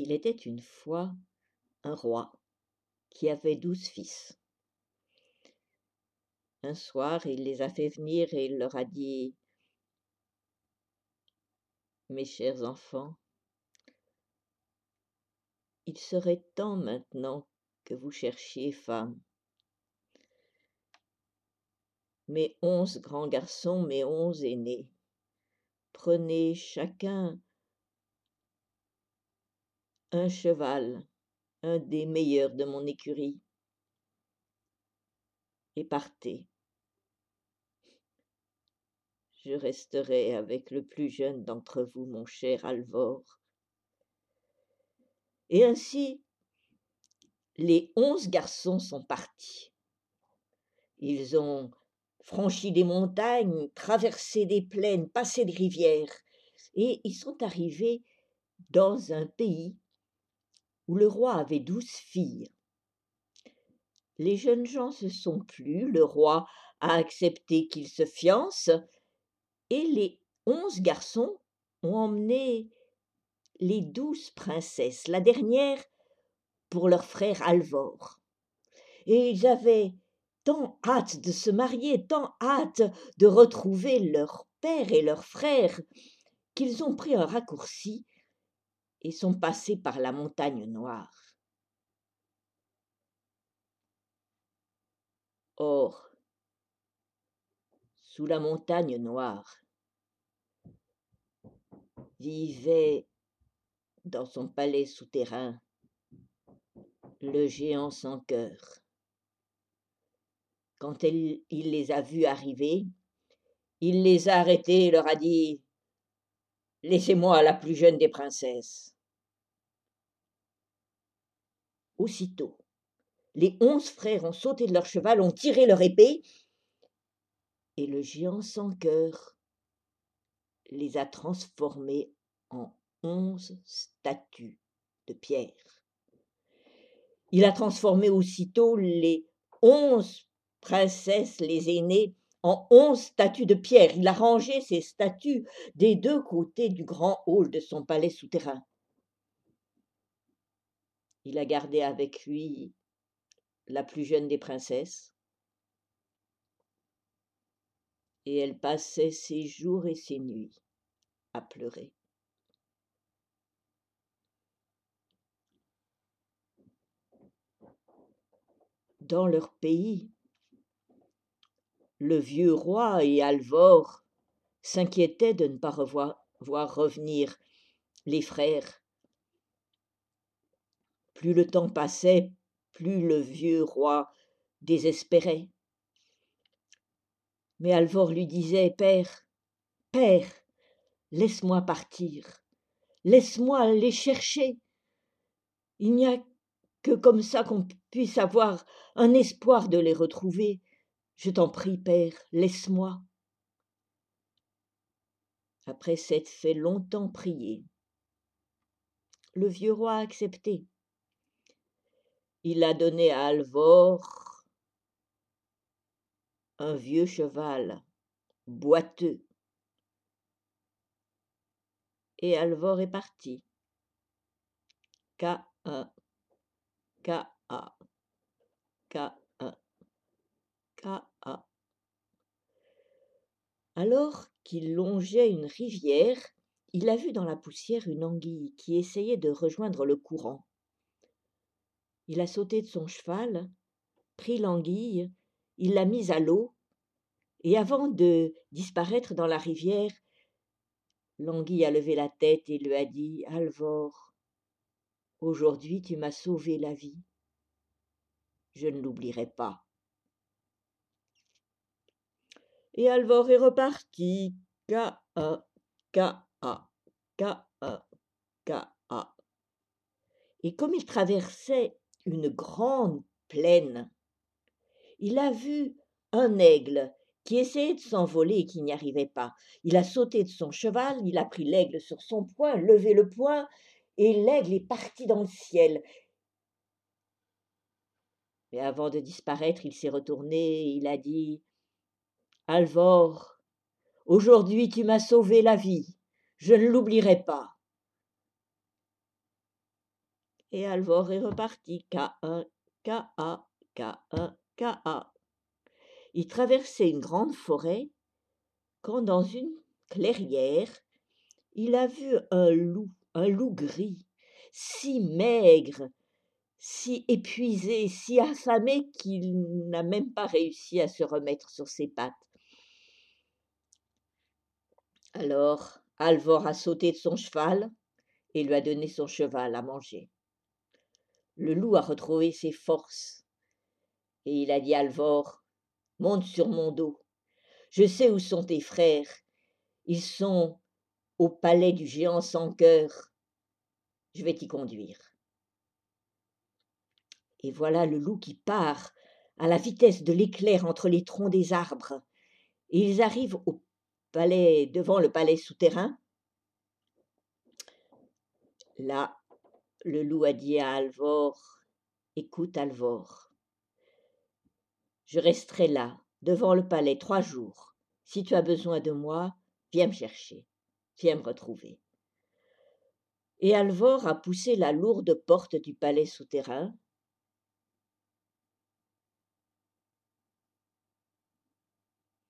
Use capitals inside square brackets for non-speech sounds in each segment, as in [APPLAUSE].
Il était une fois un roi qui avait douze fils. Un soir, il les a fait venir et il leur a dit Mes chers enfants, il serait temps maintenant que vous cherchiez femme. Mes onze grands garçons, mes onze aînés, prenez chacun un cheval, un des meilleurs de mon écurie, et partez. Je resterai avec le plus jeune d'entre vous, mon cher Alvor. Et ainsi, les onze garçons sont partis. Ils ont franchi des montagnes, traversé des plaines, passé des rivières, et ils sont arrivés dans un pays où le roi avait douze filles. Les jeunes gens se sont plu, le roi a accepté qu'ils se fiancent, et les onze garçons ont emmené les douze princesses, la dernière pour leur frère Alvor. Et ils avaient tant hâte de se marier, tant hâte de retrouver leur père et leur frère, qu'ils ont pris un raccourci et sont passés par la montagne noire. Or, sous la montagne noire, vivait dans son palais souterrain le géant sans cœur. Quand il les a vus arriver, il les a arrêtés et leur a dit Laissez-moi la plus jeune des princesses. Aussitôt, les onze frères ont sauté de leur cheval, ont tiré leur épée, et le géant sans cœur les a transformés en onze statues de pierre. Il a transformé aussitôt les onze princesses, les aînées, en onze statues de pierre. Il a rangé ces statues des deux côtés du grand hall de son palais souterrain. Il a gardé avec lui la plus jeune des princesses, et elle passait ses jours et ses nuits à pleurer. Dans leur pays, le vieux roi et Alvor s'inquiétaient de ne pas revoir, voir revenir les frères. Plus le temps passait, plus le vieux roi désespérait. Mais Alvor lui disait Père, Père, laisse-moi partir, laisse-moi les chercher. Il n'y a que comme ça qu'on puisse avoir un espoir de les retrouver. Je t'en prie, père, laisse-moi. Après s'être fait longtemps prier, le vieux roi a accepté. Il a donné à Alvor un vieux cheval boiteux. Et Alvor est parti. K-1, K-A, K-1, Alors qu'il longeait une rivière, il a vu dans la poussière une anguille qui essayait de rejoindre le courant. Il a sauté de son cheval, pris l'anguille, il l'a mise à l'eau, et avant de disparaître dans la rivière, l'anguille a levé la tête et lui a dit Alvor, aujourd'hui tu m'as sauvé la vie. Je ne l'oublierai pas. Et Alvor est reparti. K-A, K-A, K-A, K-A. Et comme il traversait une grande plaine, il a vu un aigle qui essayait de s'envoler et qui n'y arrivait pas. Il a sauté de son cheval, il a pris l'aigle sur son poing, levé le poing, et l'aigle est parti dans le ciel. Mais avant de disparaître, il s'est retourné et il a dit Alvor, aujourd'hui tu m'as sauvé la vie, je ne l'oublierai pas. Et Alvor est reparti. K1, K-A, K1, K-A. Il traversait une grande forêt quand dans une clairière, il a vu un loup, un loup gris, si maigre, si épuisé, si affamé qu'il n'a même pas réussi à se remettre sur ses pattes. Alors, Alvor a sauté de son cheval et lui a donné son cheval à manger. Le loup a retrouvé ses forces et il a dit à Alvor Monte sur mon dos. Je sais où sont tes frères. Ils sont au palais du géant sans cœur. Je vais t'y conduire. Et voilà le loup qui part à la vitesse de l'éclair entre les troncs des arbres. Et ils arrivent au palais, devant le palais souterrain. Là, le loup a dit à Alvor Écoute, Alvor, je resterai là, devant le palais, trois jours. Si tu as besoin de moi, viens me chercher, viens me retrouver. Et Alvor a poussé la lourde porte du palais souterrain.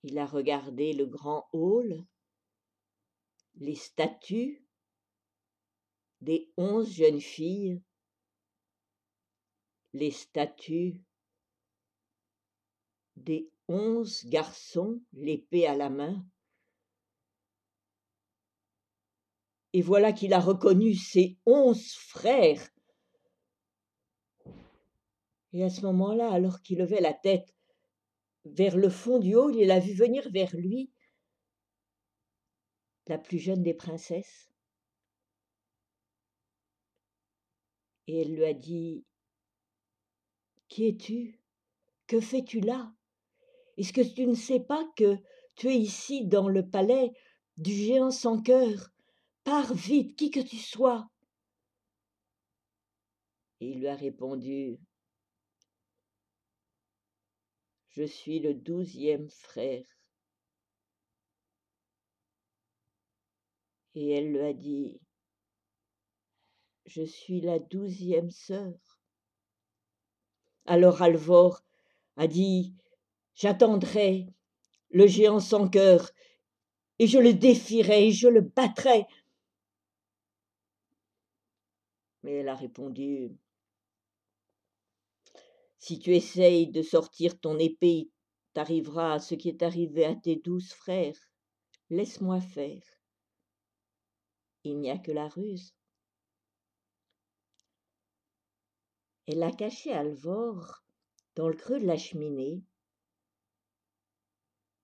Il a regardé le grand hall, les statues des onze jeunes filles, les statues des onze garçons, l'épée à la main. Et voilà qu'il a reconnu ses onze frères. Et à ce moment-là, alors qu'il levait la tête vers le fond du hall, il a vu venir vers lui la plus jeune des princesses. Et elle lui a dit Qui es-tu? Que fais-tu là? Est-ce que tu ne sais pas que tu es ici dans le palais du géant sans cœur? Pars vite, qui que tu sois. Et il lui a répondu Je suis le douzième frère. Et elle lui a dit Je suis la douzième sœur. Alors Alvor a dit J'attendrai le géant sans cœur, et je le défierai, et je le battrai. Mais elle a répondu Si tu essayes de sortir ton épée, t'arrivera à ce qui est arrivé à tes douze frères. Laisse-moi faire. Il n'y a que la ruse. Elle a caché Alvor dans le creux de la cheminée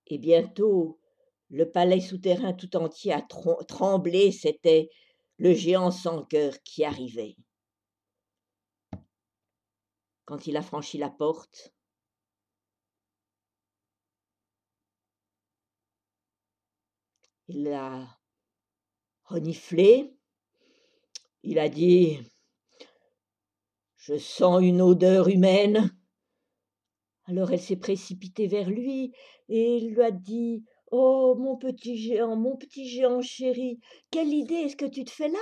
et bientôt le palais souterrain tout entier a tremblé, c'était le géant sans cœur qui arrivait. Quand il a franchi la porte, il a reniflé, il a dit Je sens une odeur humaine. Alors elle s'est précipitée vers lui et lui a dit Oh, mon petit géant, mon petit géant chéri, quelle idée est-ce que tu te fais là?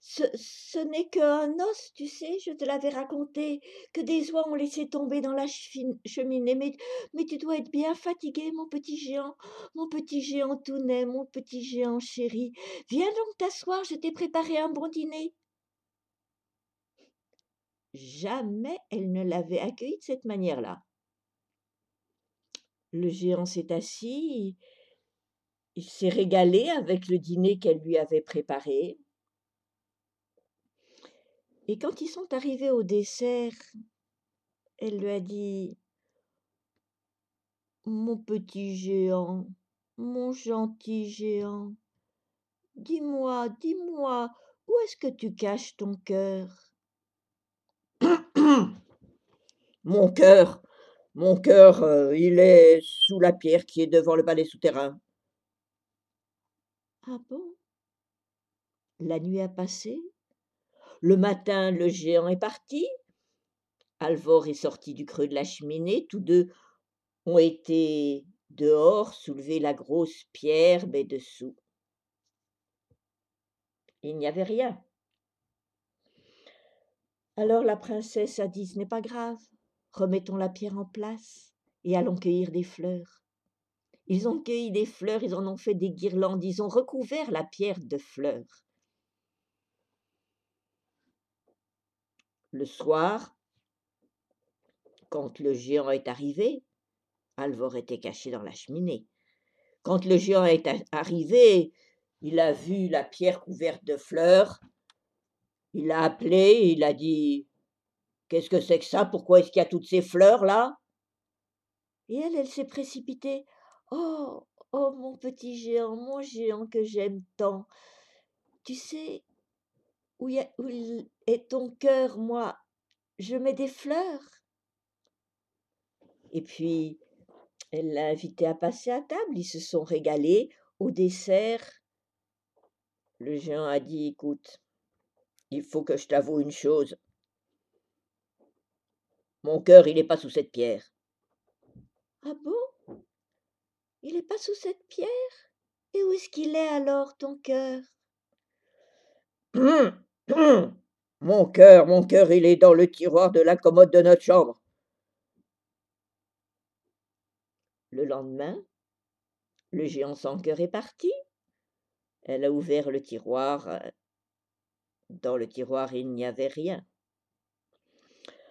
Ce, n'est qu'un os, tu sais, je te l'avais raconté, que des oies ont laissé tomber dans la cheminée. Mais, mais tu dois être bien fatigué, mon petit géant, mon petit géant tout net, mon petit géant chéri. Viens donc t'asseoir, je t'ai préparé un bon dîner. Jamais elle ne l'avait accueilli de cette manière-là. Le géant s'est assis, il s'est régalé avec le dîner qu'elle lui avait préparé. Et quand ils sont arrivés au dessert, elle lui a dit Mon petit géant, mon gentil géant, dis-moi, dis-moi, où est-ce que tu caches ton cœur? [COUGHS] Mon cœur, mon cœur, euh, il est sous la pierre qui est devant le palais souterrain. Ah bon? La nuit a passé. Le matin, le géant est parti. Alvor est sorti du creux de la cheminée. Tous deux ont été dehors, soulever la grosse pierre, mais dessous. Il n'y avait rien. Alors la princesse a dit, ce n'est pas grave, remettons la pierre en place et allons cueillir des fleurs. Ils ont cueilli des fleurs, ils en ont fait des guirlandes, ils ont recouvert la pierre de fleurs. Le soir, quand le géant est arrivé, Alvor était caché dans la cheminée. Quand le géant est arrivé, il a vu la pierre couverte de fleurs. Il a appelé, il a dit Qu'est-ce que c'est que ça? Pourquoi est-ce qu'il y a toutes ces fleurs là? Et elle, elle s'est précipitée. Oh, oh, mon petit géant, mon géant que j'aime tant. Tu sais où, est ton cœur, moi Je mets des fleurs. Et puis, elle l'a invité à passer à table. Ils se sont régalés. Au dessert, le géant a dit Écoute, il faut que je t'avoue une chose. Mon cœur, il n'est pas sous cette pierre. Ah bon? Il n'est pas sous cette pierre? Et où est-ce qu'il est alors, ton cœur? Mon cœur, mon cœur, il est dans le tiroir de la commode de notre chambre. Le lendemain, le géant sans cœur est parti. Elle a ouvert le tiroir. Dans le tiroir, il n'y avait rien.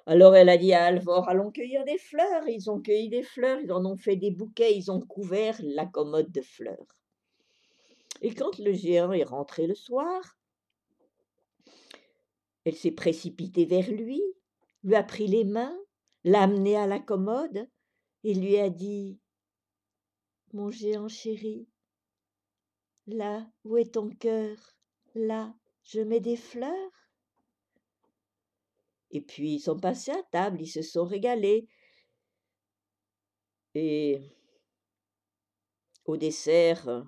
Alors elle a dit à Alvor, allons cueillir des fleurs. Ils ont cueilli des fleurs, ils en ont fait des bouquets, ils ont couvert la commode de fleurs. Et quand le géant est rentré le soir, elle s'est précipitée vers lui, lui a pris les mains, l'a amené à la commode et lui a dit mon géant chéri. Là où est ton cœur Là, je mets des fleurs. Et puis ils sont passés à table, ils se sont régalés. Et au dessert,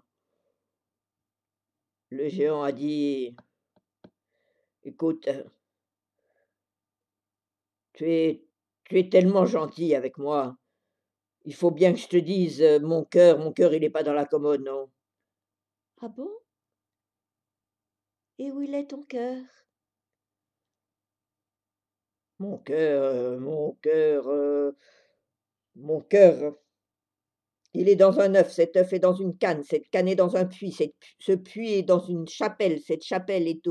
le géant a dit Écoute, tu es, tu es tellement gentil avec moi. Il faut bien que je te dise, euh, mon cœur, mon cœur, il n'est pas dans la commode, non? Ah bon? Et où il est ton cœur? Mon cœur, euh, mon cœur, euh, mon cœur. Il est dans un œuf, cet œuf est dans une canne, cette canne est dans un puits, ce puits est dans une chapelle, cette chapelle est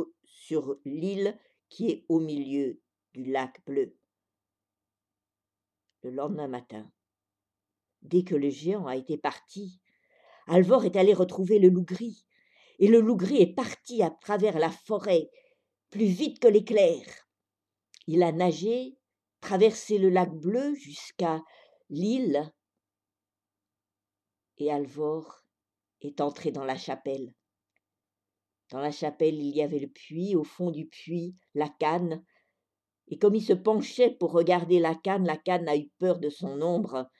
sur l'île qui est au milieu du lac bleu. Le lendemain matin, dès que le géant a été parti. Alvor est allé retrouver le loup gris, et le loup gris est parti à travers la forêt, plus vite que l'éclair. Il a nagé, traversé le lac bleu jusqu'à l'île, et Alvor est entré dans la chapelle. Dans la chapelle, il y avait le puits, au fond du puits, la canne, et comme il se penchait pour regarder la canne, la canne a eu peur de son ombre,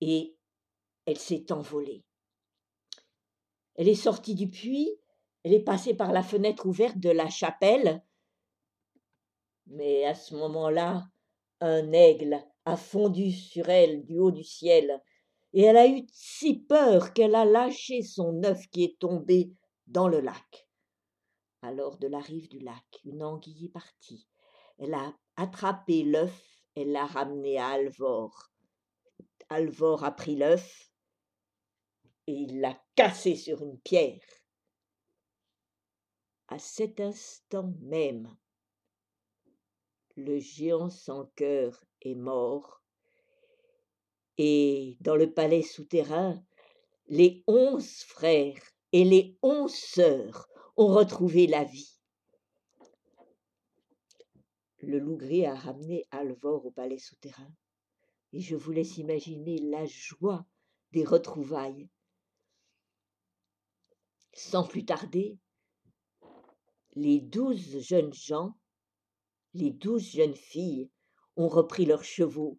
et elle s'est envolée. Elle est sortie du puits, elle est passée par la fenêtre ouverte de la chapelle, mais à ce moment-là, un aigle a fondu sur elle du haut du ciel, et elle a eu si peur qu'elle a lâché son œuf qui est tombé dans le lac. Alors de la rive du lac, une anguille est partie. Elle a attrapé l'œuf, et l'a ramené à Alvor. Alvor a pris l'œuf et il l'a cassé sur une pierre. À cet instant même, le géant sans cœur est mort, et dans le palais souterrain, les onze frères et les onze sœurs ont retrouvé la vie. Le loup gris a ramené Alvor au palais souterrain et je vous laisse imaginer la joie des retrouvailles. Sans plus tarder, les douze jeunes gens, les douze jeunes filles ont repris leurs chevaux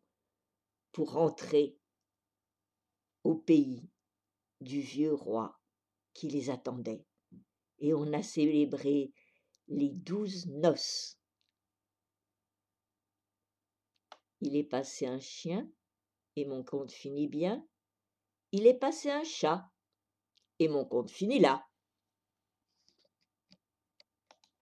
pour rentrer au pays du vieux roi qui les attendait. Et on a célébré les douze noces Il est passé un chien, et mon conte finit bien. Il est passé un chat, et mon conte finit là.